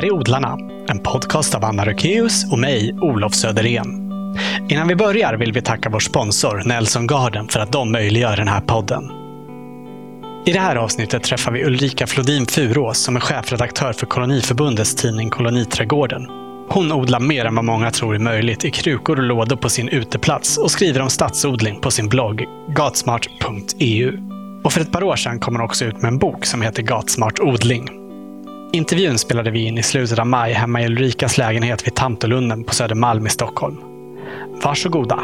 här är Odlarna, en podcast av Anna Rökeus och mig, Olof Söderén. Innan vi börjar vill vi tacka vår sponsor Nelson Garden för att de möjliggör den här podden. I det här avsnittet träffar vi Ulrika Flodin Furås som är chefredaktör för Koloniförbundets tidning Koloniträdgården. Hon odlar mer än vad många tror är möjligt i krukor och lådor på sin uteplats och skriver om stadsodling på sin blogg gatsmart.eu. Och för ett par år sedan kom hon också ut med en bok som heter Gatsmart odling. Intervjun spelade vi in i slutet av maj hemma i Ulrikas lägenhet vid Tantolunden på Södermalm i Stockholm. Varsågoda!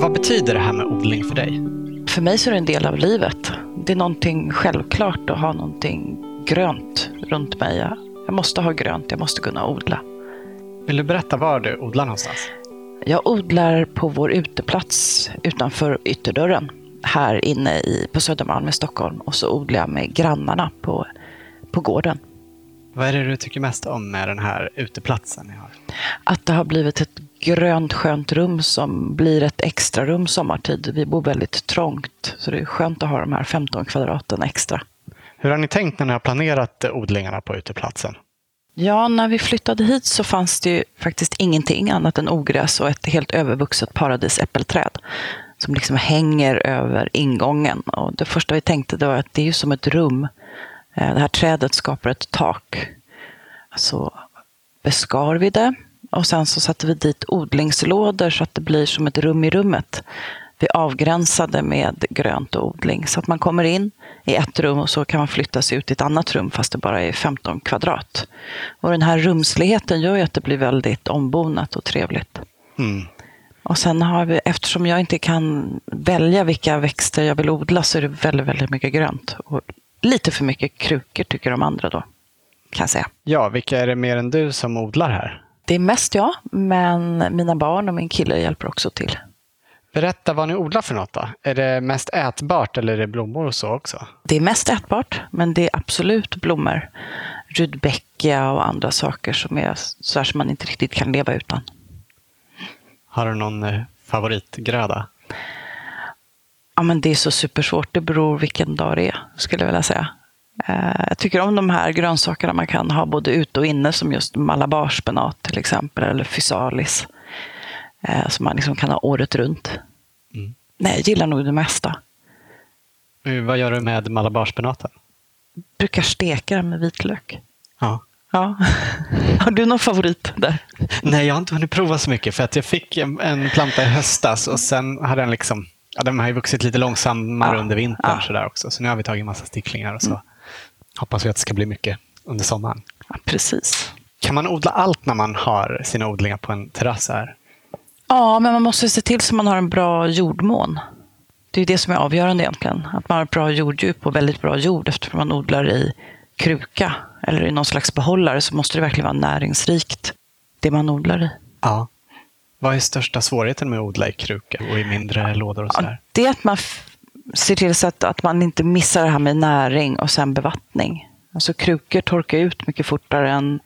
Vad betyder det här med odling för dig? För mig så är det en del av livet. Det är någonting självklart att ha någonting grönt runt mig. Jag måste ha grönt, jag måste kunna odla. Vill du berätta var du odlar någonstans? Jag odlar på vår uteplats utanför ytterdörren här inne i, på Södermalm i Stockholm och så odlar jag med grannarna på, på gården. Vad är det du tycker mest om med den här uteplatsen ni har? Att det har blivit ett grönt skönt rum som blir ett extra rum sommartid. Vi bor väldigt trångt så det är skönt att ha de här 15 kvadraten extra. Hur har ni tänkt när ni har planerat odlingarna på uteplatsen? Ja, när vi flyttade hit så fanns det ju faktiskt ingenting annat än ogräs och ett helt övervuxet paradisäppelträd som liksom hänger över ingången. Och det första vi tänkte var att det är ju som ett rum. Eh, det här trädet skapar ett tak. Så beskar vi det och sen så satte vi dit odlingslådor så att det blir som ett rum i rummet. Vi avgränsade med grönt och odling så att man kommer in i ett rum och så kan man flytta sig ut i ett annat rum fast det bara är 15 kvadrat. Och den här rumsligheten gör ju att det blir väldigt ombonat och trevligt. Mm. Och sen har vi, eftersom jag inte kan välja vilka växter jag vill odla så är det väldigt, väldigt mycket grönt. Och lite för mycket krukor tycker de andra då, kan jag säga. Ja, vilka är det mer än du som odlar här? Det är mest jag, men mina barn och min kille hjälper också till. Berätta vad ni odlar för något då. Är det mest ätbart eller är det blommor och så också? Det är mest ätbart, men det är absolut blommor. Rudbeckia och andra saker som är så som man inte riktigt kan leva utan. Har du någon eh, favoritgröda? Ja, men det är så supersvårt. Det beror vilken dag det är, skulle jag vilja säga. Eh, jag tycker om de här grönsakerna man kan ha både ute och inne, som just malabarspenat till exempel, eller fysalis. Eh, som man liksom kan ha året runt. Mm. Nej, jag gillar nog det mesta. Vad gör du med malabarspenaten? brukar steka den med vitlök. Ja. Ja. Har du någon favorit där? Nej, jag har inte hunnit prova så mycket för att jag fick en, en planta i höstas och sen har den liksom, ja, den har ju vuxit lite långsammare ja. under vintern ja. sådär också. Så nu har vi tagit en massa sticklingar och så mm. hoppas vi att det ska bli mycket under sommaren. Ja, precis. Kan man odla allt när man har sina odlingar på en terrass här? Ja, men man måste se till så man har en bra jordmån. Det är det som är avgörande egentligen. Att man har bra jorddjup och väldigt bra jord eftersom man odlar i kruka eller i någon slags behållare så måste det verkligen vara näringsrikt, det man odlar i. Ja. Vad är största svårigheten med att odla i kruka och i mindre lådor? Och sådär? det är att man ser till så att, att man inte missar det här med näring och sen bevattning. Alltså krukor torkar ut mycket fortare än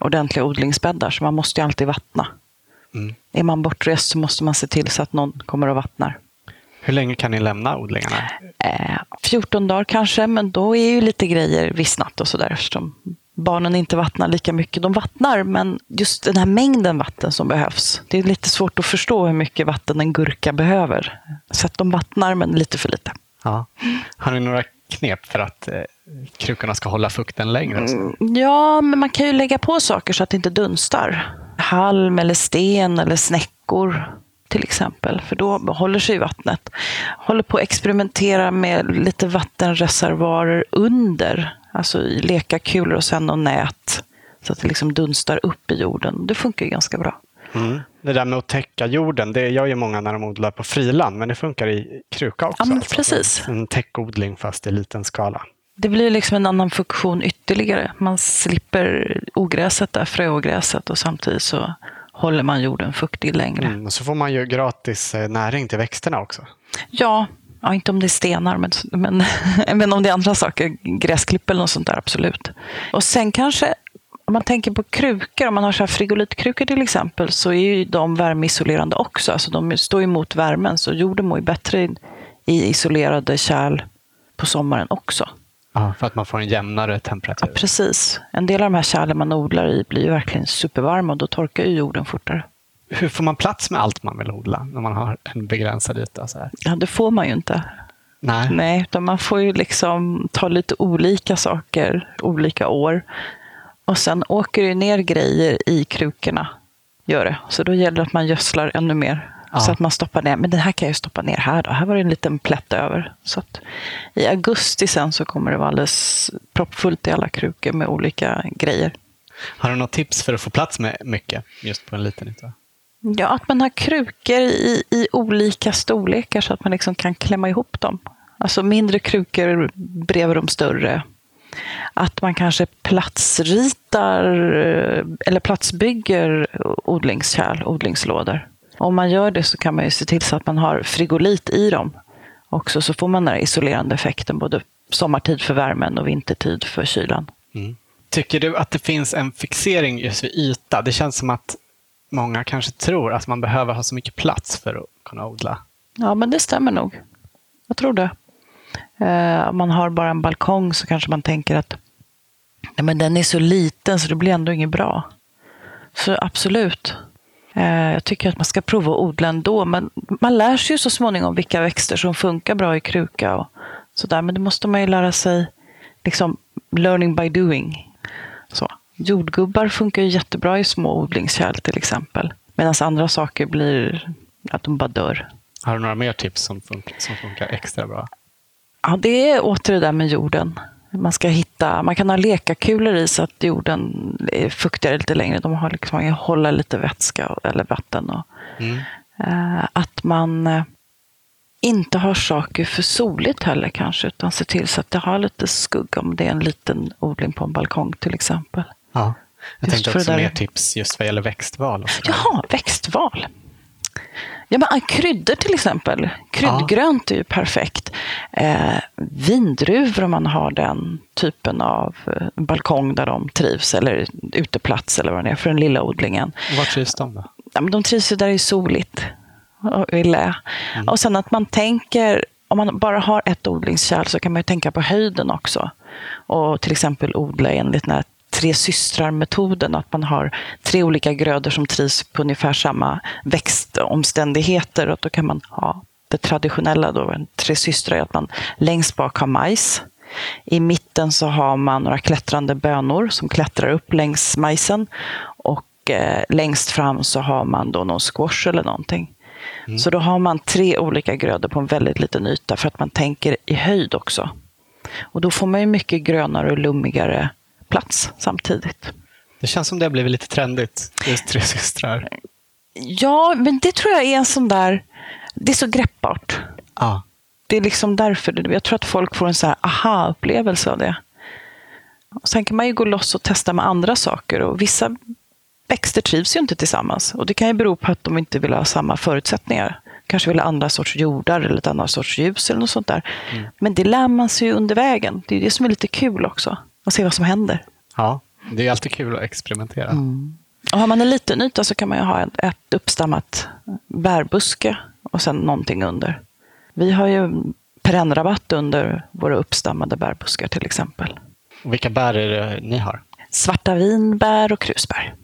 ordentliga odlingsbäddar, så man måste ju alltid vattna. Mm. Är man bortrest så måste man se till så att någon kommer och vattnar. Hur länge kan ni lämna odlingarna? Eh, 14 dagar kanske, men då är ju lite grejer vissnat och sådär eftersom barnen inte vattnar lika mycket. De vattnar, men just den här mängden vatten som behövs. Det är lite svårt att förstå hur mycket vatten en gurka behöver. Så att de vattnar, men lite för lite. Ja. Har ni några knep för att eh, krukorna ska hålla fukten längre? Mm, ja, men man kan ju lägga på saker så att det inte dunstar. Halm eller sten eller snäckor till exempel, för då håller sig vattnet. Håller på att experimentera med lite vattenreservoarer under, alltså i lekakulor och sen och nät, så att det liksom dunstar upp i jorden. Det funkar ganska bra. Mm. Det där med att täcka jorden, det gör ju många när de odlar på friland, men det funkar i kruka också. Ja, alltså. precis. En täckodling fast i liten skala. Det blir liksom en annan funktion ytterligare. Man slipper ogräset där, fröogräset och samtidigt så håller man jorden fuktig längre. Mm, och så får man ju gratis eh, näring till växterna också. Ja, ja inte om det är stenar, men, men, men om det är andra saker, gräsklipp eller något sånt där, absolut. Och sen kanske, om man tänker på krukor, om man har så här frigolitkrukor till exempel, så är ju de värmeisolerande också. Alltså de står emot värmen, så jorden mår ju bättre i isolerade kärl på sommaren också. Ja, för att man får en jämnare temperatur. Ja, precis. En del av de här kärlen man odlar i blir ju verkligen supervarma och då torkar ju jorden fortare. Hur får man plats med allt man vill odla när man har en begränsad yta? Så här? Ja, det får man ju inte. Nej. Nej, utan man får ju liksom ta lite olika saker olika år. Och sen åker det ner grejer i krukorna. Gör det. Så då gäller det att man gödslar ännu mer. Ja. Så att man stoppar ner. Men den här kan jag ju stoppa ner här då. Här var det en liten plätt över. Så att I augusti sen så kommer det vara alldeles proppfullt i alla krukor med olika grejer. Har du något tips för att få plats med mycket just på en liten yta? Ja, att man har krukor i, i olika storlekar så att man liksom kan klämma ihop dem. Alltså mindre krukor bredvid de större. Att man kanske platsritar eh, eller platsbygger odlingskärl, odlingslådor. Om man gör det så kan man ju se till så att man har frigolit i dem också, så får man den här isolerande effekten både sommartid för värmen och vintertid för kylan. Mm. Tycker du att det finns en fixering just vid yta? Det känns som att många kanske tror att man behöver ha så mycket plats för att kunna odla. Ja, men det stämmer nog. Jag tror det. Eh, om man har bara en balkong så kanske man tänker att nej, men den är så liten så det blir ändå inget bra. Så absolut. Eh, jag tycker att man ska prova att odla ändå. Men man lär sig ju så småningom vilka växter som funkar bra i kruka och sådär. Men det måste man ju lära sig, liksom learning by doing. Så. Jordgubbar funkar ju jättebra i små odlingskärl till exempel. Medan andra saker blir att de bara dör. Har du några mer tips som funkar, som funkar extra bra? Ja, det är åter det där med jorden. Man ska hitta, man kan ha lekakulor i så att jorden är fuktigare lite längre. De har liksom, man kan hålla lite vätska eller vatten. Och, Mm. eh, att man eh, inte har saker för soligt heller kanske, utan se till så att det har lite skugga om det är en liten odling på en balkong till exempel. Ja. Jag Just tänkte också mer tips just vad gäller växtval. Jaha, växtval. Ja, men ah, kryddor till exempel. Kryddgrönt är ju perfekt. Eh, vindruvor om man har den typen av eh, balkong där de trivs, eller uteplats eller vad det är, för den lilla odlingen. Var trivs de då? Ja, men de trivs ju där det är soligt och vill lä. Och sen att man tänker, om man bara har ett odlingskärl så kan man ju tänka på höjden också. Och till exempel odla enligt den här tre systrar-metoden, att man har tre olika grödor som trivs på ungefär samma växtomständigheter. Och då kan man ha det traditionella, då, tre systrar, är att man längst bak har majs. I mitten så har man några klättrande bönor som klättrar upp längs majsen. Och eh, längst fram så har man då någon squash eller någonting. Så då har man tre olika grödor på en väldigt liten yta för att man tänker i höjd också. Och då får man ju mycket grönare och lummigare plats samtidigt. Det känns som det har blivit lite trendigt, just tre systrar. Ja, men det tror jag är en sån där... Det är så greppbart. Ja. Det är liksom därför. Jag tror att folk får en så här aha-upplevelse av det. Och sen kan man ju gå loss och testa med andra saker. Och vissa växter trivs ju inte tillsammans. Och det kan ju bero på att de inte vill ha samma förutsättningar. Kanske vill ha andra sorts jordar eller ett annat sorts ljus eller något sånt där. Men det lär man sig ju under vägen. Det är det som är lite kul också. Att se vad som händer. Ja, det är alltid kul att experimentera. Och har man en liten yta så kan man ju ha ett, ett uppstammat bärbuske och sen någonting under. Vi har ju perennrabatt under våra uppstammade bärbuskar till exempel. Och vilka bär är det ni har? Svarta vinbär och krusbär.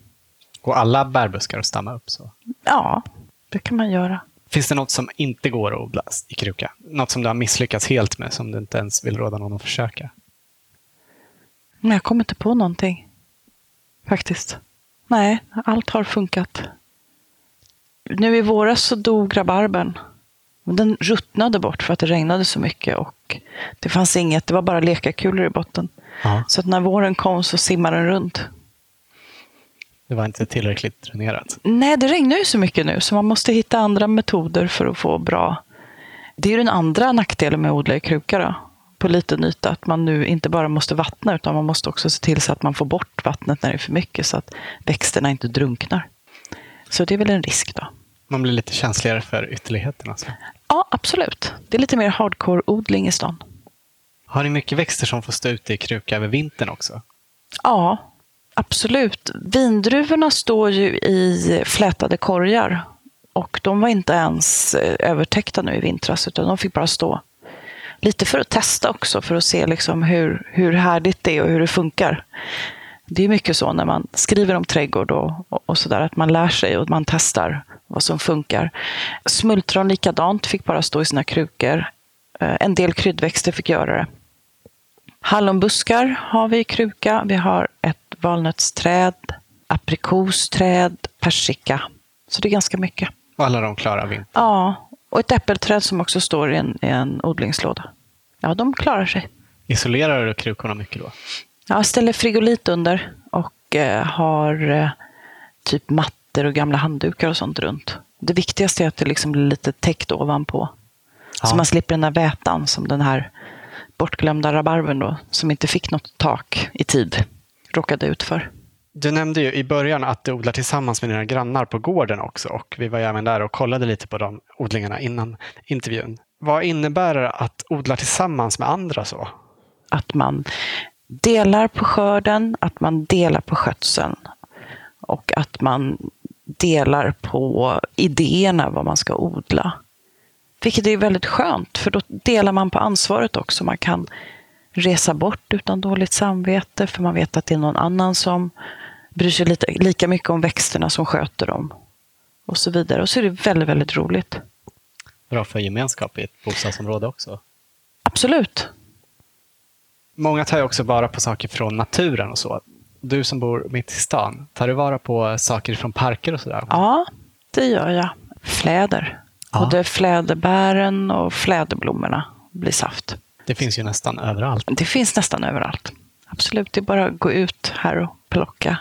Går alla bärbuskar att stamma upp så? Ja, det kan man göra. Finns det något som inte går att odla i kruka? Något som du har misslyckats helt med, som du inte ens vill råda någon att försöka? Men jag kommer inte på någonting. Faktiskt. Nej, allt har funkat. Nu i våras så dog rabarbern. Den ruttnade bort för att det regnade så mycket och det fanns inget, det var bara lekakulor i botten. Ja. Så att när våren kom så simmade den runt. Det var inte tillräckligt dränerat. Nej, det regnar ju så mycket nu så man måste hitta andra metoder för att få bra... Det är ju den andra nackdelen med att odla i kruka då, på liten yta. Att man nu inte bara måste vattna utan man måste också se till så att man får bort vattnet när det är för mycket så att växterna inte drunknar. Så det är väl en risk då. Man blir lite känsligare för ytterligheterna. Så. Ja, absolut. Det är lite mer hardcore-odling i stan. Har ni mycket växter som får stå ute i kruka över vintern också? Ja, absolut. Vindruvorna står ju i flätade korgar och de var inte ens eh, övertäckta nu i vintras utan de fick bara stå. Lite för att testa också, för att se liksom hur, hur härligt det är och hur det funkar. Det är mycket så när man skriver om trädgård och, och, och sådär, att man lär sig och man testar vad som funkar. Smultron likadant, fick bara stå i sina krukor. Eh, en del kryddväxter fick göra det. Hallonbuskar har vi i kruka. Vi har ett valnötsträd, aprikosträd, persika. Så det är ganska mycket. Och alla de klarar vintern? Ja, och ett äppelträd som också står i en, i en odlingslåda. Ja, de klarar sig. Isolerar du krukorna mycket då? Jag ställer frigolit under och eh, har eh, typ mattor och gamla handdukar och sånt runt. Det viktigaste är att det liksom blir lite täckt ovanpå. Ja. Så man slipper den där vätan som den här bortglömda rabarben då, som inte fick något tak i tid, råkade ut för. Du nämnde ju i början att du odlar tillsammans med dina grannar på gården också och vi var även där och kollade lite på de odlingarna innan intervjun. Vad innebär det att odla tillsammans med andra så? Att man delar på skörden, att man delar på skötseln och att man delar på idéerna vad man ska odla. Vilket är väldigt skönt, för då delar man på ansvaret också. Man kan resa bort utan dåligt samvete, för man vet att det är någon annan som bryr sig lite, lika mycket om växterna som sköter dem. Och så vidare. Och så är det väldigt, väldigt roligt. Bra för gemenskap i ett bostadsområde också. Absolut. Många tar ju också vara på saker från naturen och så. Du som bor mitt i stan, tar du vara på saker från parker och sådär? Ja, det gör jag. Fläder. Ja. Både fläderbären och fläderblommorna blir saft. Det finns ju nästan överallt. Det finns nästan överallt. Absolut, det är bara att gå ut här och plocka.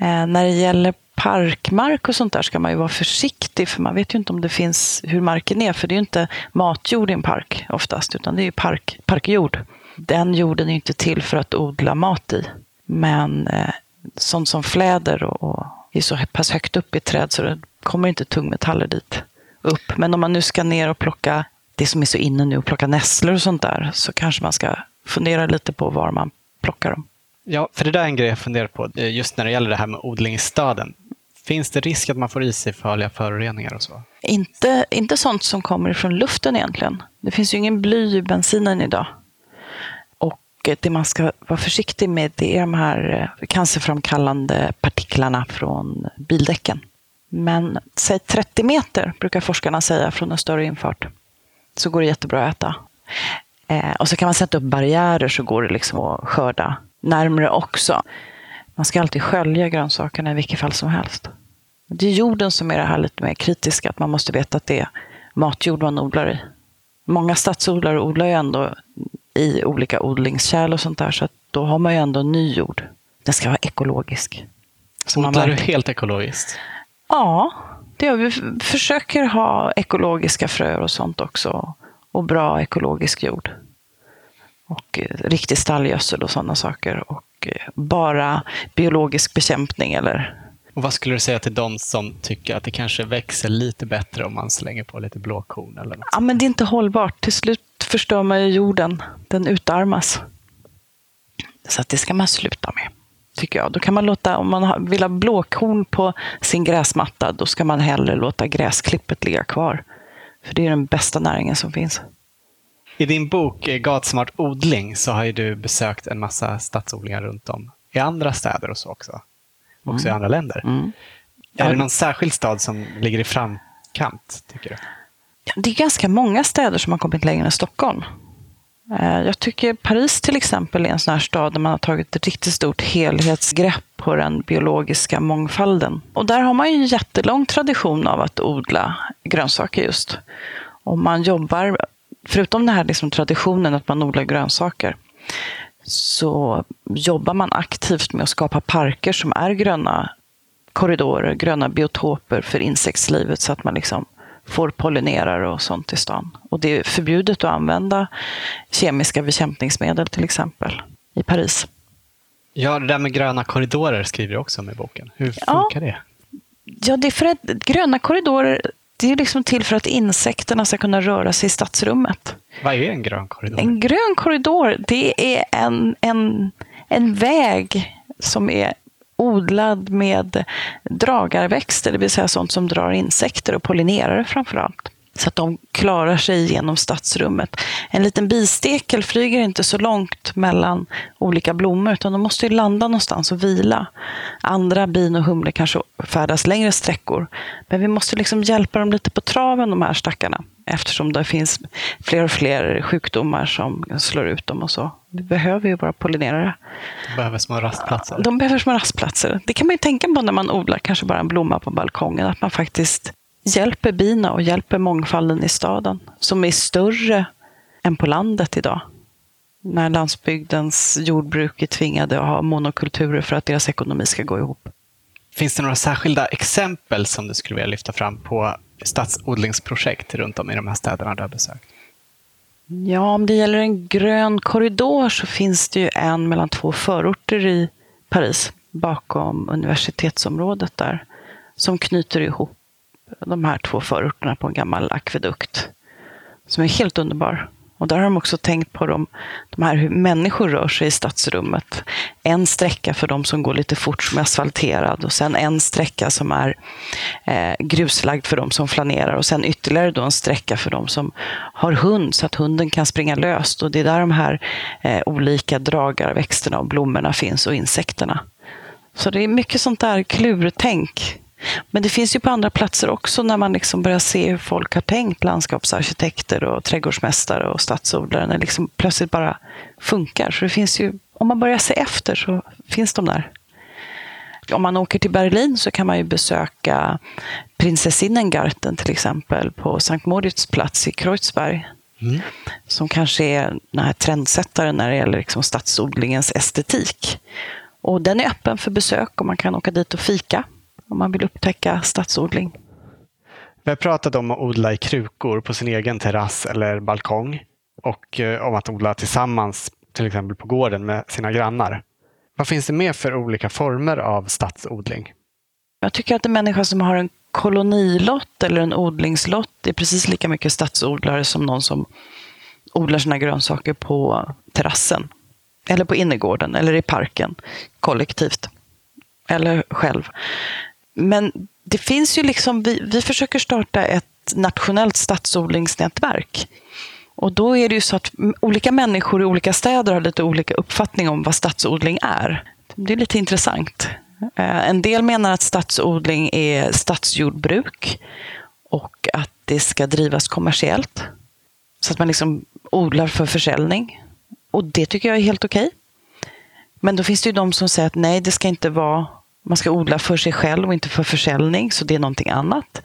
Eh, när det gäller parkmark och sånt där ska man ju vara försiktig för man vet ju inte om det finns hur marken är för det är ju inte matjord i en park oftast utan det är ju park, parkjord. Den jorden är ju inte till för att odla mat i. Men eh, sånt som fläder och, och är så pass högt upp i träd så det kommer inte tungmetaller dit upp. Men om man nu ska ner och plocka det som är så inne nu, och plocka nässlor och sånt där, så kanske man ska fundera lite på var man plockar dem. Ja, för det där är en grej jag funderar på, eh, just när det gäller det här med odling i staden. Finns det risk att man får i sig farliga föroreningar och så? Inte, inte sånt som kommer från luften egentligen. Det finns ju ingen bly i bensinen idag. Och eh, det man ska vara försiktig med det är de här eh, cancerframkallande partiklarna från bildäcken. Men säg 30 meter brukar forskarna säga från en större infart. Så går det jättebra att äta. Eh, och så kan man sätta upp barriärer så går det liksom att skörda närmre också. Man ska alltid skölja grönsakerna i vilket fall som helst. Det är jorden som är det här lite mer kritiska, att man måste veta att det är matjord man odlar i. Många stadsodlare odlar ju ändå i olika odlingskärl och sånt där, så då har man ju ändå ny jord. Den ska vara ekologisk. Så odlar du helt ekologiskt? Ja, det gör vi. försöker ha ekologiska fröer och sånt också. Och bra ekologisk jord. Och eh, riktig stallgödsel och sådana saker. Och eh, bara biologisk bekämpning eller och vad skulle du säga till de som tycker att det kanske växer lite bättre om man slänger på lite blåkorn? Eller något? Ja, men det är inte hållbart. Till slut förstör man ju jorden. Den utarmas. Så att det ska man sluta med tycker jag. Då kan man låta, om man vill ha blåkorn på sin gräsmatta, då ska man hellre låta gräsklippet ligga kvar. För det är den bästa näringen som finns. I din bok eh, Gatsmart odling så har ju du besökt en massa stadsodlingar runt om i andra städer och så också. Också mm. i andra länder. Mm. Är det någon särskild stad som ligger i framkant, tycker du? Det är ganska många städer som har kommit längre än Stockholm. Eh, jag tycker Paris till exempel är en sån här stad där man har tagit ett riktigt stort helhetsgrepp på den biologiska mångfalden. Och där har man ju en jättelång tradition av att odla grönsaker just. Och man jobbar, förutom den här liksom traditionen att man odlar grönsaker, så jobbar man aktivt med att skapa parker som är gröna korridorer, gröna biotoper för insektslivet så att man liksom får pollinerare och sånt i stan. Och det är förbjudet att använda kemiska bekämpningsmedel till exempel i Paris. Ja, det där med gröna korridorer skriver du också om i boken. Hur funkar ja. det? Ja, det är för att gröna korridorer det är liksom till för att insekterna ska kunna röra sig i stadsrummet. Vad är en grön korridor? En grön korridor, det är en, en, en väg som är odlad med dragarväxter, det vill säga sånt som drar insekter och pollinerare framför allt. Så att de klarar sig genom stadsrummet. En liten bistekel flyger inte så långt mellan olika blommor utan de måste landa någonstans och vila. Andra bin och humlor kanske färdas längre sträckor. Men vi måste liksom hjälpa dem lite på traven, de här stackarna. Eftersom det finns fler och fler sjukdomar som slår ut dem och så. Vi behöver ju våra pollinerare. De behöver små rastplatser. De behöver små rastplatser. Det kan man ju tänka på när man odlar kanske bara en blomma på balkongen. Att man faktiskt hjälper bina och hjälper mångfalden i staden. Som är större än på landet idag. När landsbygdens jordbruk är tvingade att ha monokulturer för att deras ekonomi ska gå ihop. Finns det några särskilda exempel som du skulle vilja lyfta fram på stadsodlingsprojekt runt om i de här städerna du har besökt? Ja, om det gäller en grön korridor så finns det ju en mellan två förorter i Paris, bakom universitetsområdet där, som knyter ihop de här två förorterna på en gammal akvedukt. Som är helt underbar. Och där har de också tänkt på de, de här hur människor rör sig i stadsrummet. En sträcka för de som går lite fort som är asfalterad och sen en sträcka som är eh, gruslagd för de som flanerar och sen ytterligare då en sträcka för de som har hund så att hunden kan springa löst. Och det är där de här eh, olika dragarväxterna och blommorna finns och insekterna. Så det är mycket sånt där klurtänk men det finns ju på andra platser också när man liksom börjar se hur folk har tänkt, landskapsarkitekter och trädgårdsmästare och stadsodlare, när det liksom plötsligt bara funkar. Så det finns ju, om man börjar se efter så finns de där. Om man åker till Berlin så kan man ju besöka Prinsessinnengarten till exempel på Sankt Moritz plats i Kreuzberg. Mm. Som kanske är den här trendsättaren när det gäller liksom stadsodlingens estetik. Och den är öppen för besök och man kan åka dit och fika om man vill upptäcka stadsodling. Vi har pratat om att odla i krukor på sin egen terrass eller balkong och eh, om att odla tillsammans, till exempel på gården med sina grannar. Vad finns det mer för olika former av stadsodling? Jag tycker att en människa som har en kolonilott eller en odlingslott är precis lika mycket stadsodlare som någon som odlar sina grönsaker på terrassen. Eller på innergården eller i parken kollektivt. Eller själv. Men det finns ju liksom, vi, vi försöker starta ett nationellt stadsodlingsnätverk. Och då är det ju så att olika människor i olika städer har lite olika uppfattning om vad stadsodling är. Det är lite intressant. Eh, en del menar att stadsodling är stadsjordbruk och att det ska drivas kommersiellt. Så att man liksom odlar för försäljning. Och det tycker jag är helt okej. Okay. Men då finns det ju de som säger att nej, det ska inte vara man ska odla för sig själv och inte för försäljning, så det är någonting annat.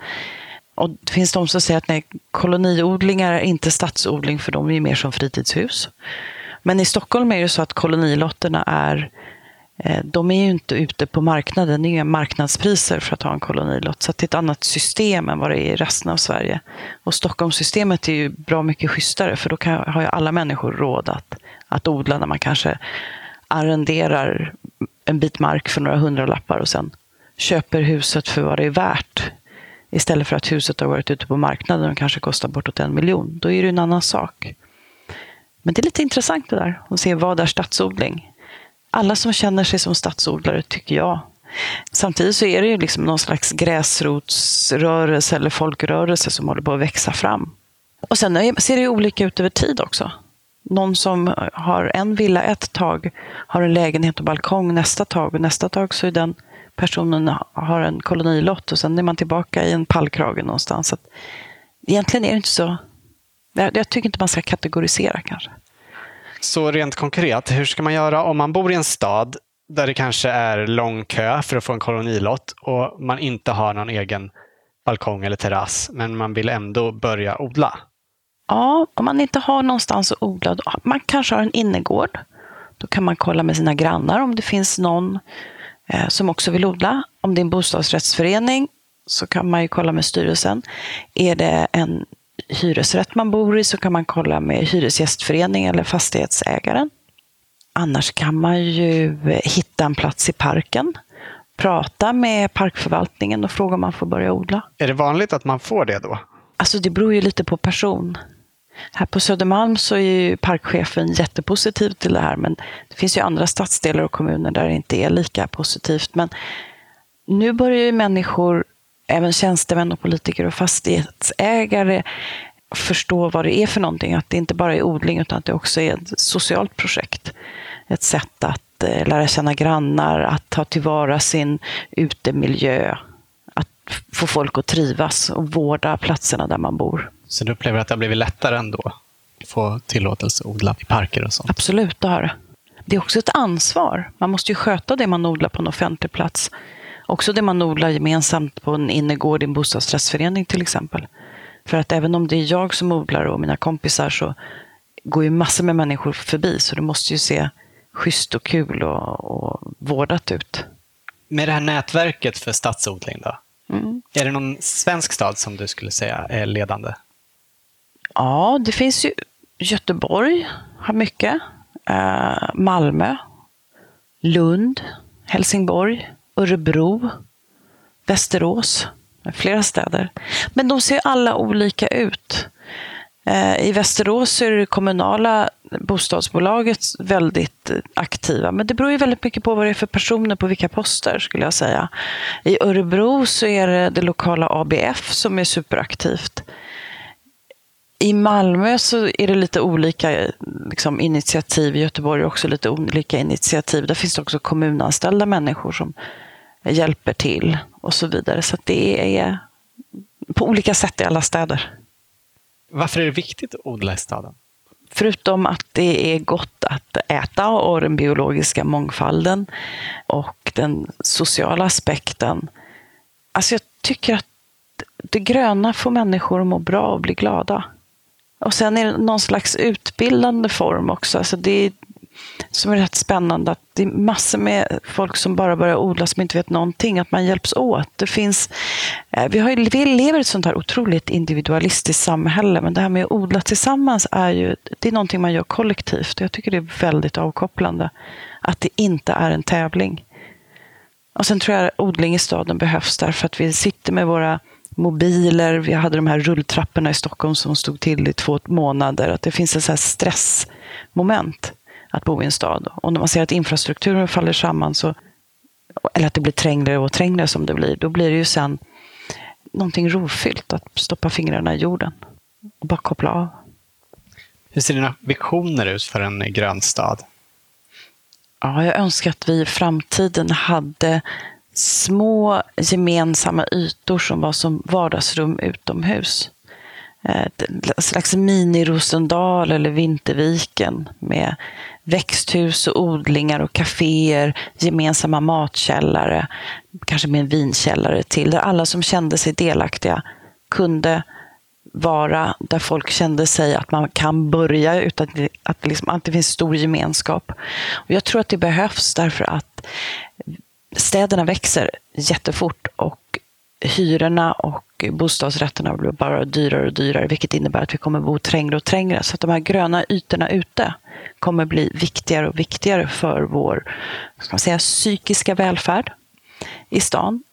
Och det finns de som säger att nej, koloniodlingar är inte stadsodling för de är mer som fritidshus. Men i Stockholm är det så att kolonilotterna är eh, de är ju inte ute på marknaden, det är inga marknadspriser för att ha en kolonilott. Så det är ett annat system än vad det är i resten av Sverige. Och Stockholmssystemet är ju bra mycket schysstare för då kan, har ju alla människor råd att, att odla när man kanske arrenderar en bit mark för några hundralappar och sen köper huset för vad det är värt. Istället för att huset har varit ute på marknaden och kanske kostar bortåt en miljon. Då är det en annan sak. Men det är lite intressant det där, att se vad är stadsodling. Alla som känner sig som stadsodlare, tycker jag. Samtidigt så är det ju liksom någon slags gräsrotsrörelse eller folkrörelse som håller på att växa fram. Och sen ser det olika ut över tid också någon som har en villa ett tag har en lägenhet och balkong nästa tag och nästa tag så är den personen har en kolonilott och sen är man tillbaka i en pallkrage någonstans. Så egentligen är det inte så... Jag tycker inte man ska kategorisera kanske. Så rent konkret, hur ska man göra om man bor i en stad där det kanske är lång kö för att få en kolonilott och man inte har någon egen balkong eller terrass, men man vill ändå börja odla? Ja, om man inte har någonstans att odla, man kanske har en innergård. Då kan man kolla med sina grannar om det finns någon eh, som också vill odla. Om det är en bostadsrättsförening så kan man ju kolla med styrelsen. Är det en hyresrätt man bor i så kan man kolla med hyresgästförening eller fastighetsägaren. Annars kan man ju hitta en plats i parken, prata med parkförvaltningen och fråga om man får börja odla. Är det vanligt att man får det då? Alltså det beror ju lite på person. Här på Södermalm så är ju parkchefen jättepositiv till det här, men det finns ju andra stadsdelar och kommuner där det inte är lika positivt. Men nu börjar ju människor även tjänstemän och politiker och fastighetsägare förstå vad det är för någonting. Att det inte bara är odling utan att det också är ett socialt projekt. Ett sätt att eh, lära känna grannar, att ta tillvara sin utemiljö, att få folk att trivas och vårda platserna där man bor. Så du upplever att det har blivit lättare ändå? Att få tillåtelse att odla i parker och sånt? Absolut, det har det. Det är också ett ansvar. Man måste ju sköta det man odlar på en offentlig plats. Också det man odlar gemensamt på en innergård i en bostadsrättsförening till exempel. För att även om det är jag som odlar och mina kompisar så går ju massor med människor förbi. Så det måste ju se schysst och kul och, och vårdat ut. Med det här nätverket för stadsodling då? Mm. Är det någon svensk stad som du skulle säga är ledande? Ja, det finns ju Göteborg har mycket. Eh, Malmö, Lund, Helsingborg, Örebro, Västerås. Flera städer. Men de ser alla olika ut. Eh, I Västerås är det kommunala bostadsbolaget väldigt aktiva. Men det beror ju väldigt mycket på vad det är för personer på vilka poster skulle jag säga. I Örebro så är det det lokala ABF som är superaktivt. I Malmö så är det lite olika liksom, initiativ. I Göteborg är också lite olika initiativ. Där finns det också kommunanställda människor som hjälper till och så vidare. Så det är på olika sätt i alla städer. Varför är det viktigt att odla i staden? Förutom att det är gott att äta och den biologiska mångfalden och den sociala aspekten. Alltså jag tycker att det gröna får människor att må bra och bli glada. Och sen är det någon slags utbildande form också. Alltså det är, som är rätt spännande. att Det är massor med folk som bara börjar odla som inte vet någonting. Att man hjälps åt. Det finns, eh, vi, har, vi lever i ett sånt här otroligt individualistiskt samhälle. Men det här med att odla tillsammans är ju det är någonting man gör kollektivt. Jag tycker det är väldigt avkopplande. Att det inte är en tävling. Och sen tror jag att odling i staden behövs därför att vi sitter med våra mobiler. Vi hade de här rulltrapporna i Stockholm som stod till i två månader. Att det finns ett så stressmoment att bo i en stad. Och när man ser att infrastrukturen faller samman, så, eller att det blir trängre och trängre som det blir, då blir det ju sen någonting rofyllt att stoppa fingrarna i jorden och bara koppla av. Hur ser dina visioner ut för en grön stad? Ja, jag önskar att vi i framtiden hade små gemensamma ytor som var som vardagsrum utomhus. Eh, Ett slags mini-Rosendal eller Vinterviken med växthus och odlingar och kaféer, gemensamma matkällare, kanske med en vinkällare till, där alla som kände sig delaktiga kunde vara där folk kände sig att man kan börja utan att det, liksom, att det liksom finns stor gemenskap. Och jag tror att det behövs därför att städerna växer jättefort och hyrorna och bostadsrätterna blir bara dyrare och dyrare, vilket innebär att vi kommer bo trängre och trängre. Så att de här gröna ytorna ute kommer bli viktigare och viktigare för vår ska man säga, psykiska välfärd i stan.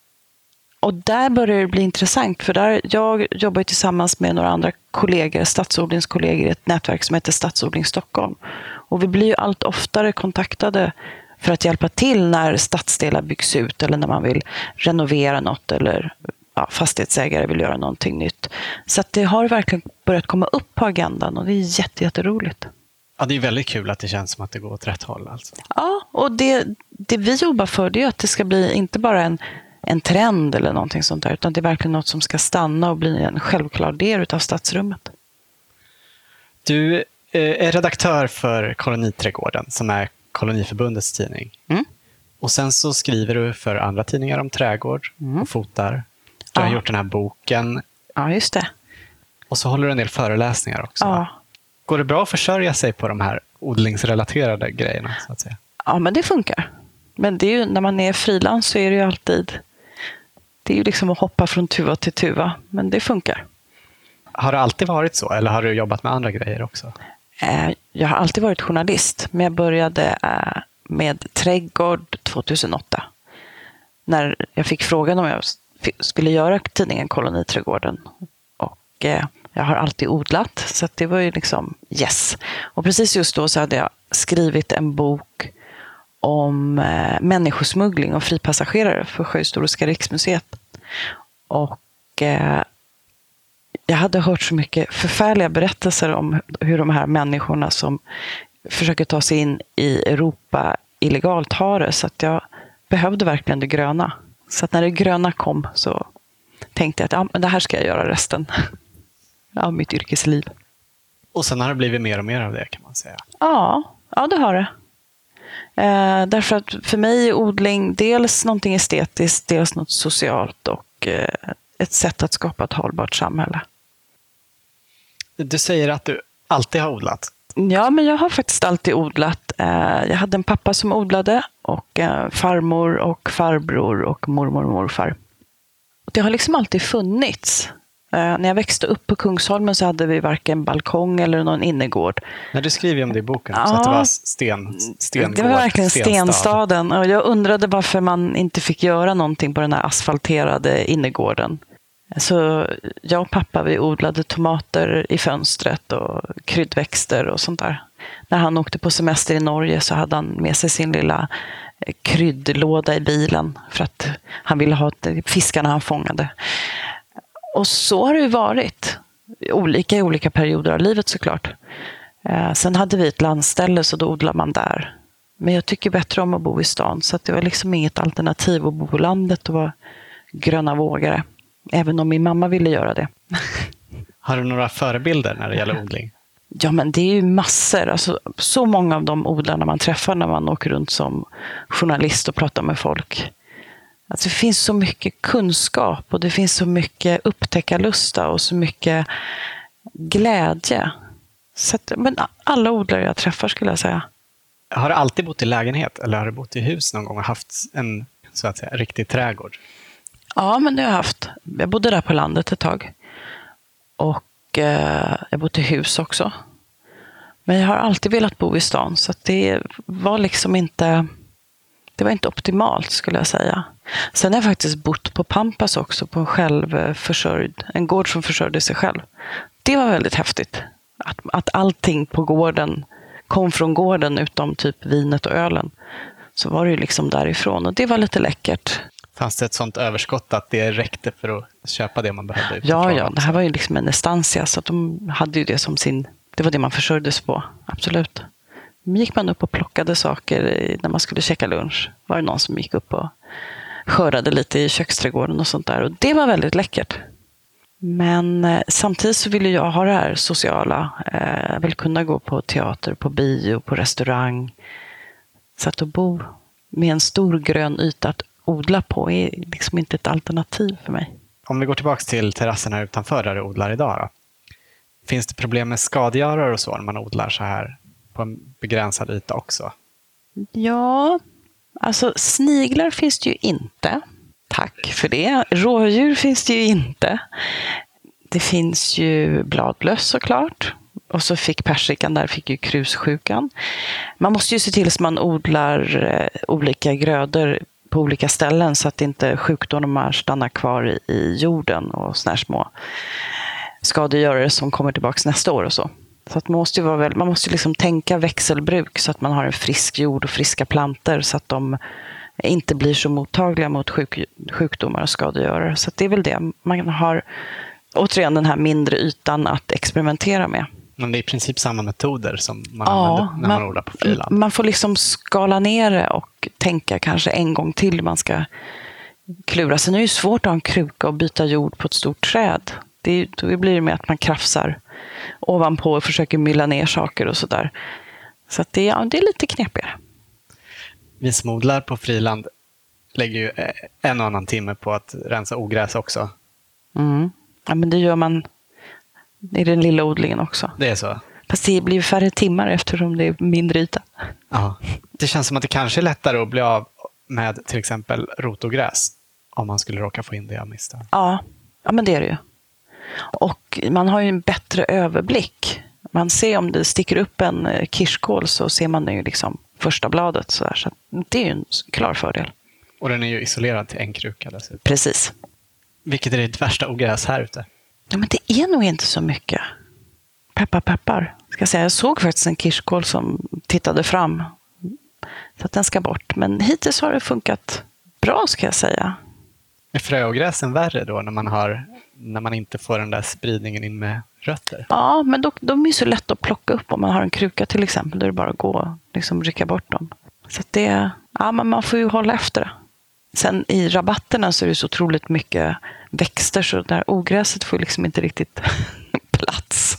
Och där börjar det bli intressant, för där, jag jobbar tillsammans med några andra kollegor, stadsodlingskollegor i ett nätverk som heter Stadsodling Stockholm. Och vi blir ju allt oftare kontaktade för att hjälpa till när stadsdelar byggs ut eller när man vill renovera något eller ja, fastighetsägare vill göra någonting nytt. Så det har verkligen börjat komma upp på agendan och det är jätteroligt. Ja, det är väldigt kul att det känns som att det går åt rätt håll. Alltså. Ja, och det, det vi jobbar för det är att det ska bli inte bara en, en trend eller någonting sånt där, utan det är verkligen något som ska stanna och bli en självklar del av stadsrummet. Du eh, är redaktör för Koloniträdgården som är Koloniförbundets tidning. Mm. Och sen så skriver du för andra tidningar om trädgård mm. och fotar. Du har gjort den här boken. Ja, just det. Och så håller du en del föreläsningar också. Ja. Går det bra att försörja sig på de här odlingsrelaterade grejerna? Så att säga? Ja, men det funkar. Men det är ju, när man är frilans så är det ju alltid det är ju liksom att hoppa från tuva till tuva, men det funkar. Har det alltid varit så, eller har du jobbat med andra grejer också? Eh, jag har alltid varit journalist, men jag började eh, med trädgård 2008. När jag fick frågan om jag skulle göra tidningen Koloniträdgården. Och eh, jag har alltid odlat, så det var ju liksom yes. Och precis just då så hade jag skrivit en bok om människosmuggling och fripassagerare för Sjöhistoriska riksmuseet. Och jag hade hört så mycket förfärliga berättelser om hur de här människorna som försöker ta sig in i Europa illegalt har det. Så att jag behövde verkligen det gröna. Så att när det gröna kom så tänkte jag att ja, men det här ska jag göra resten av mitt yrkesliv. Och sen har det blivit mer och mer av det kan man säga. Ja, ja det har det. Eh, därför att för mig är odling dels någonting estetiskt, dels något socialt och eh, ett sätt att skapa ett hållbart samhälle. Du säger att du alltid har odlat. Ja, men jag har faktiskt alltid odlat. Eh, jag hade en pappa som odlade och eh, farmor och farbror och mormor och morfar. Det har liksom alltid funnits. Eh, när jag växte upp på Kungsholmen så hade vi varken balkong eller någon innergård. När du skriver om det i boken, ja, så att det var sten, stengård, Det var verkligen stenstaden. Och jag undrade varför man inte fick göra någonting på den här asfalterade innergården. Så jag och pappa vi odlade tomater i fönstret och kryddväxter och sånt där. När han åkte på semester i Norge så hade han med sig sin lilla kryddlåda i bilen för att han ville ha fiskarna han fångade. Och så har det ju varit. Olika i olika perioder av livet såklart. Eh, sen hade vi ett landställe så då odlade man där. Men jag tycker bättre om att bo i stan så det var liksom inget alternativ att bo på landet och vara gröna vågare. Även om min mamma ville göra det. Har du några förebilder när det gäller odling? Ja, men det är ju massor. Alltså, så många av de odlarna man träffar när man åker runt som journalist och pratar med folk. Alltså, det finns så mycket kunskap och det finns så mycket upptäckarlusta och så mycket glädje. Så att, men alla odlare jag träffar skulle jag säga. Har du alltid bott i lägenhet eller har du bott i hus någon gång och haft en så att säga, riktig trädgård? Ja, men det har jag haft. Jag bodde där på landet ett tag. Och eh, jag bodde i hus också. Men jag har alltid velat bo i stan, så det var liksom inte... Det var inte optimalt skulle jag säga. Sen har jag faktiskt bott på Pampas också, på en självförsörjd, en gård som försörjde sig själv. Det var väldigt häftigt. Att, att allting på gården kom från gården utom typ vinet och ölen. Så var det ju liksom därifrån och det var lite läckert. Fanns det ett sånt överskott att det räckte för att köpa det man behövde? Ja, ja, det här var ju liksom en estancia, så de hade ju det som sin... Det var det man försörjdes på, absolut. Men gick man upp och plockade saker när man skulle käka lunch. var det någon som gick upp och skördade lite i köksträdgården och sånt där. Och det var väldigt läckert. Men eh, samtidigt så ville jag ha det här sociala. Eh, jag vill kunna gå på teater, på bio, på restaurang. Så att bo med en stor grön yta att odla på är liksom inte ett alternativ för mig. Om vi går tillbaka till terrassen här utanför där du odlar idag. Då. Finns det problem med skadegörare och så när man odlar så här på en begränsad yta också? Ja, alltså sniglar finns det ju inte. Tack för det. Rådjur finns det ju inte. Det finns ju bladlöss såklart. Och så fick persikan där fick ju krussjukan. Man måste ju se till att man odlar eh, olika grödor på olika ställen så att inte sjukdomar stannar kvar i jorden och såna här små skadegörare som kommer tillbaka nästa år och så. Så att man måste, vara väl, man måste liksom tänka växelbruk så att man har en frisk jord och friska planter så att de inte blir så mottagliga mot sjuk, sjukdomar och skadegörare. Så det är väl det. Man har återigen den här mindre ytan att experimentera med. Men det är i princip samma metoder som man ja, använder när man, man odlar på friland? Man får liksom skala ner det och tänka kanske en gång till man ska klura. Sen är det ju svårt att ha en kruka och byta jord på ett stort träd. Det, då blir det med att man krafsar ovanpå och försöker mylla ner saker och sådär. Så att det, ja, det är lite knepigare. Vi som odlar på friland lägger ju en och annan timme på att rensa ogräs också. Mm. Ja, men det gör man i den lilla odlingen också. Det är så? Fast det blir färre timmar eftersom det är mindre yta. Ja. Det känns som att det kanske är lättare att bli av med till exempel rotogräs om man skulle råka få in det av misstag. Ja, ja men det är det ju. Och man har ju en bättre överblick. Man ser om det sticker upp en eh, kirskål så ser man ju liksom första bladet. Så, där. så det är ju en klar fördel. Och den är ju isolerad till en kruka dessutom. Precis. Vilket är ditt värsta ogräs här ute? Ja, men det är nog inte så mycket. Peppar, peppar. Ska jag, säga. jag såg faktiskt en kirskål som tittade fram. Så att den ska bort. Men hittills har det funkat bra, ska jag säga. Är fröogräsen värre då när man, har, när man inte får den där spridningen in med rötter? Ja, men då, de är så lätta att plocka upp om man har en kruka till exempel. Där det bara att liksom rycka bort dem. Så det, ja, men man får ju hålla efter det. Sen i rabatterna så är det så otroligt mycket växter så där ogräset får liksom inte riktigt plats.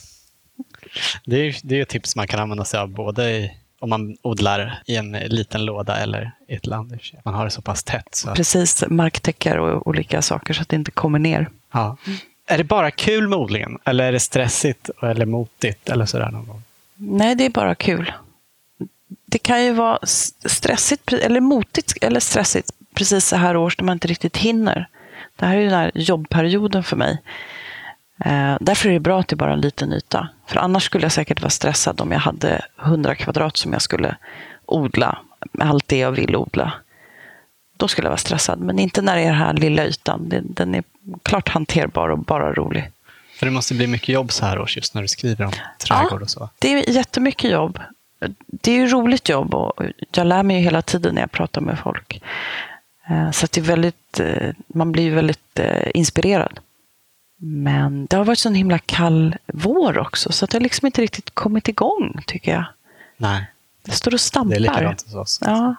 Det är, det är ett tips man kan använda sig av både i, om man odlar i en liten låda eller i ett land. Man har det så pass tätt. Så. Precis, marktäckare och olika saker så att det inte kommer ner. Ja. Är det bara kul med odlingen eller är det stressigt eller motigt eller sådär någon gång? Nej, det är bara kul. Det kan ju vara stressigt eller motigt eller stressigt precis så här års när man inte riktigt hinner. Det här är ju den här jobbperioden för mig. Eh, därför är det bra att det är bara en liten yta. För annars skulle jag säkert vara stressad om jag hade 100 kvadrat som jag skulle odla, med allt det jag vill odla. Då skulle jag vara stressad, men inte när det är den här lilla ytan. Den är klart hanterbar och bara rolig. För det måste bli mycket jobb så här års just när du skriver om trädgård och så? Ja, det är jättemycket jobb. Det är ju roligt jobb och jag lär mig ju hela tiden när jag pratar med folk. Eh, så det är väldigt, eh, man blir väldigt eh, inspirerad. Men det har varit så en himla kall vår också, så att jag liksom inte riktigt kommit igång, tycker jag. Nej. Det står och stampar. Det är likadant hos oss. Ja.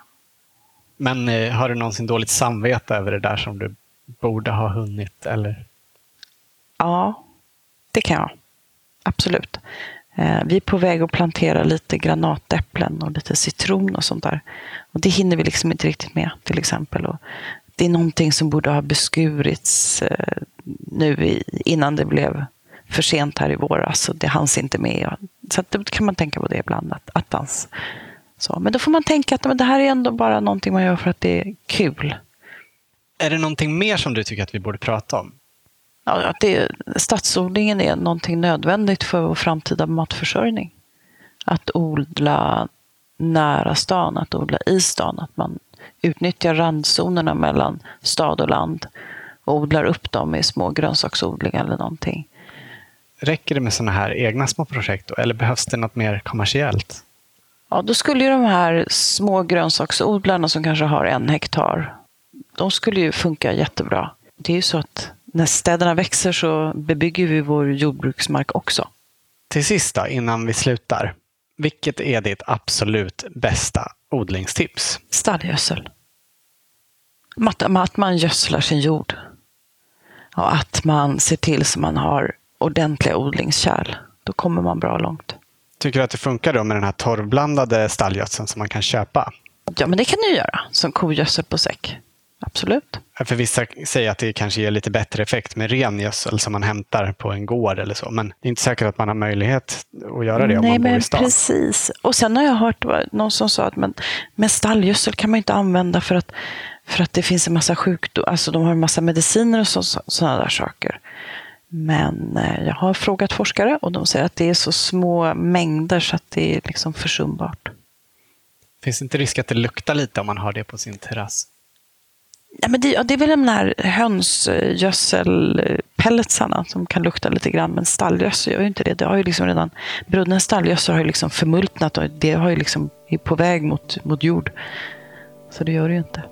Men har du någonsin dåligt samvete över det där som du borde ha hunnit? Eller? Ja, det kan jag. Absolut. Eh, vi är på väg att plantera lite granatäpplen och lite citron och sånt där. Och det hinner vi liksom inte riktigt med till exempel. Och det är någonting som borde ha beskurits eh, nu innan det blev för sent här i våras. Och det hanns inte med. Så då kan man tänka på det ibland. Att, attans. Så, men då får man tänka att men det här är ändå bara någonting man gör för att det är kul. Är det någonting mer som du tycker att vi borde prata om? Ja, att det, stadsodlingen är någonting nödvändigt för vår framtida matförsörjning. Att odla nära stan, att odla i stan. Att man utnyttjar randzonerna mellan stad och land och odlar upp dem i små grönsaksodlingar eller någonting. Räcker det med sådana här egna små projekt då, eller behövs det något mer kommersiellt? Ja, då skulle ju de här små grönsaksodlarna som kanske har en hektar, de skulle ju funka jättebra. Det är ju så att när städerna växer så bebygger vi vår jordbruksmark också. Till sist då, innan vi slutar. Vilket är ditt absolut bästa odlingstips? Stallgödsel. Att man gödslar sin jord. Och att man ser till så man har ordentliga odlingskärl. Då kommer man bra långt. Tycker du att det funkar då med den här torrblandade stallgödseln som man kan köpa? Ja, men det kan du göra. Som kogödsel på säck. Absolut. För vissa säger att det kanske ger lite bättre effekt med ren gödsel som man hämtar på en gård eller så. Men det är inte säkert att man har möjlighet att göra det om Nej, man bor i stan. Precis. Och sen har jag hört någon som sa att men, men stallgödsel kan man inte använda för att, för att det finns en massa sjukdomar. Alltså de har en massa mediciner och sådana där saker. Men eh, jag har frågat forskare och de säger att det är så små mängder så att det är liksom försumbart. Finns det inte risk att det luktar lite om man har det på sin terrass? Ja, men det, det är väl de där hönsgödselpelletsarna som kan lukta lite grann, men stallgödsel gör ju inte det. det har ju liksom redan, brunnen stallgödsel har ju liksom förmultnat och det har ju liksom, är på väg mot, mot jord. Så det gör det ju inte.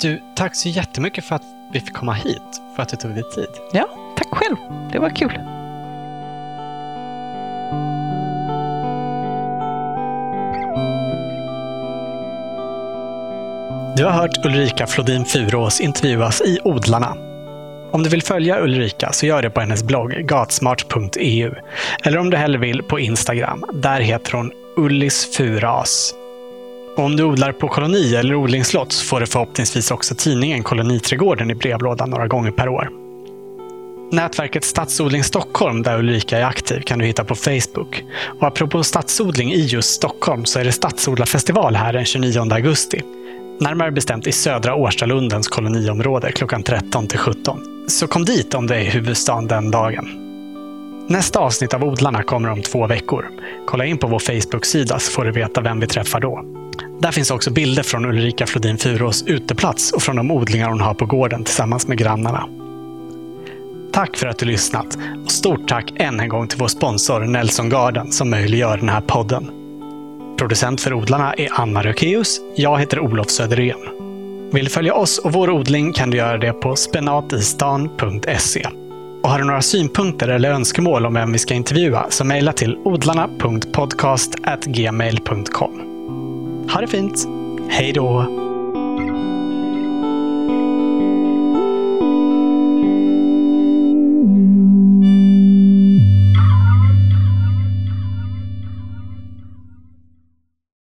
Du, tack så jättemycket för att vi fick komma hit, för att du tog dig tid. Ja, tack själv. Det var kul. Du har hört Ulrika Flodin Furås intervjuas i Odlarna. Om du vill följa Ulrika så gör det på hennes blogg gatsmart.eu. Eller om du hellre vill på Instagram. Där heter hon Ullis Furas. Och om du odlar på koloni eller odlingslott så får du förhoppningsvis också tidningen Koloniträdgården i brevlådan några gånger per år. Nätverket Stadsodling Stockholm, där Ulrika är aktiv, kan du hitta på Facebook. Och apropå stadsodling i just Stockholm så är det stadsodlarfestival här den 29 augusti. Närmare bestämt i södra Årstalundens koloniområde klockan 13 till 17. Så kom dit om det är huvudstaden den dagen. Nästa avsnitt av Odlarna kommer om två veckor. Kolla in på vår Facebook-sida så får du veta vem vi träffar då. Där finns också bilder från Ulrika Flodin Furås uteplats och från de odlingar hon har på gården tillsammans med grannarna. Tack för att du lyssnat och stort tack än en gång till vår sponsor Nelson Garden som möjliggör den här podden. Producent för Odlarna är Anna Rökeus. Jag heter Olof Söderén. Vill du följa oss och vår odling kan du göra det på spenatistan.se. Och har du några synpunkter eller önskemål om vem vi ska intervjua så mejla till odlarna.podcast.gmail.com. Ha det fint! Hej då!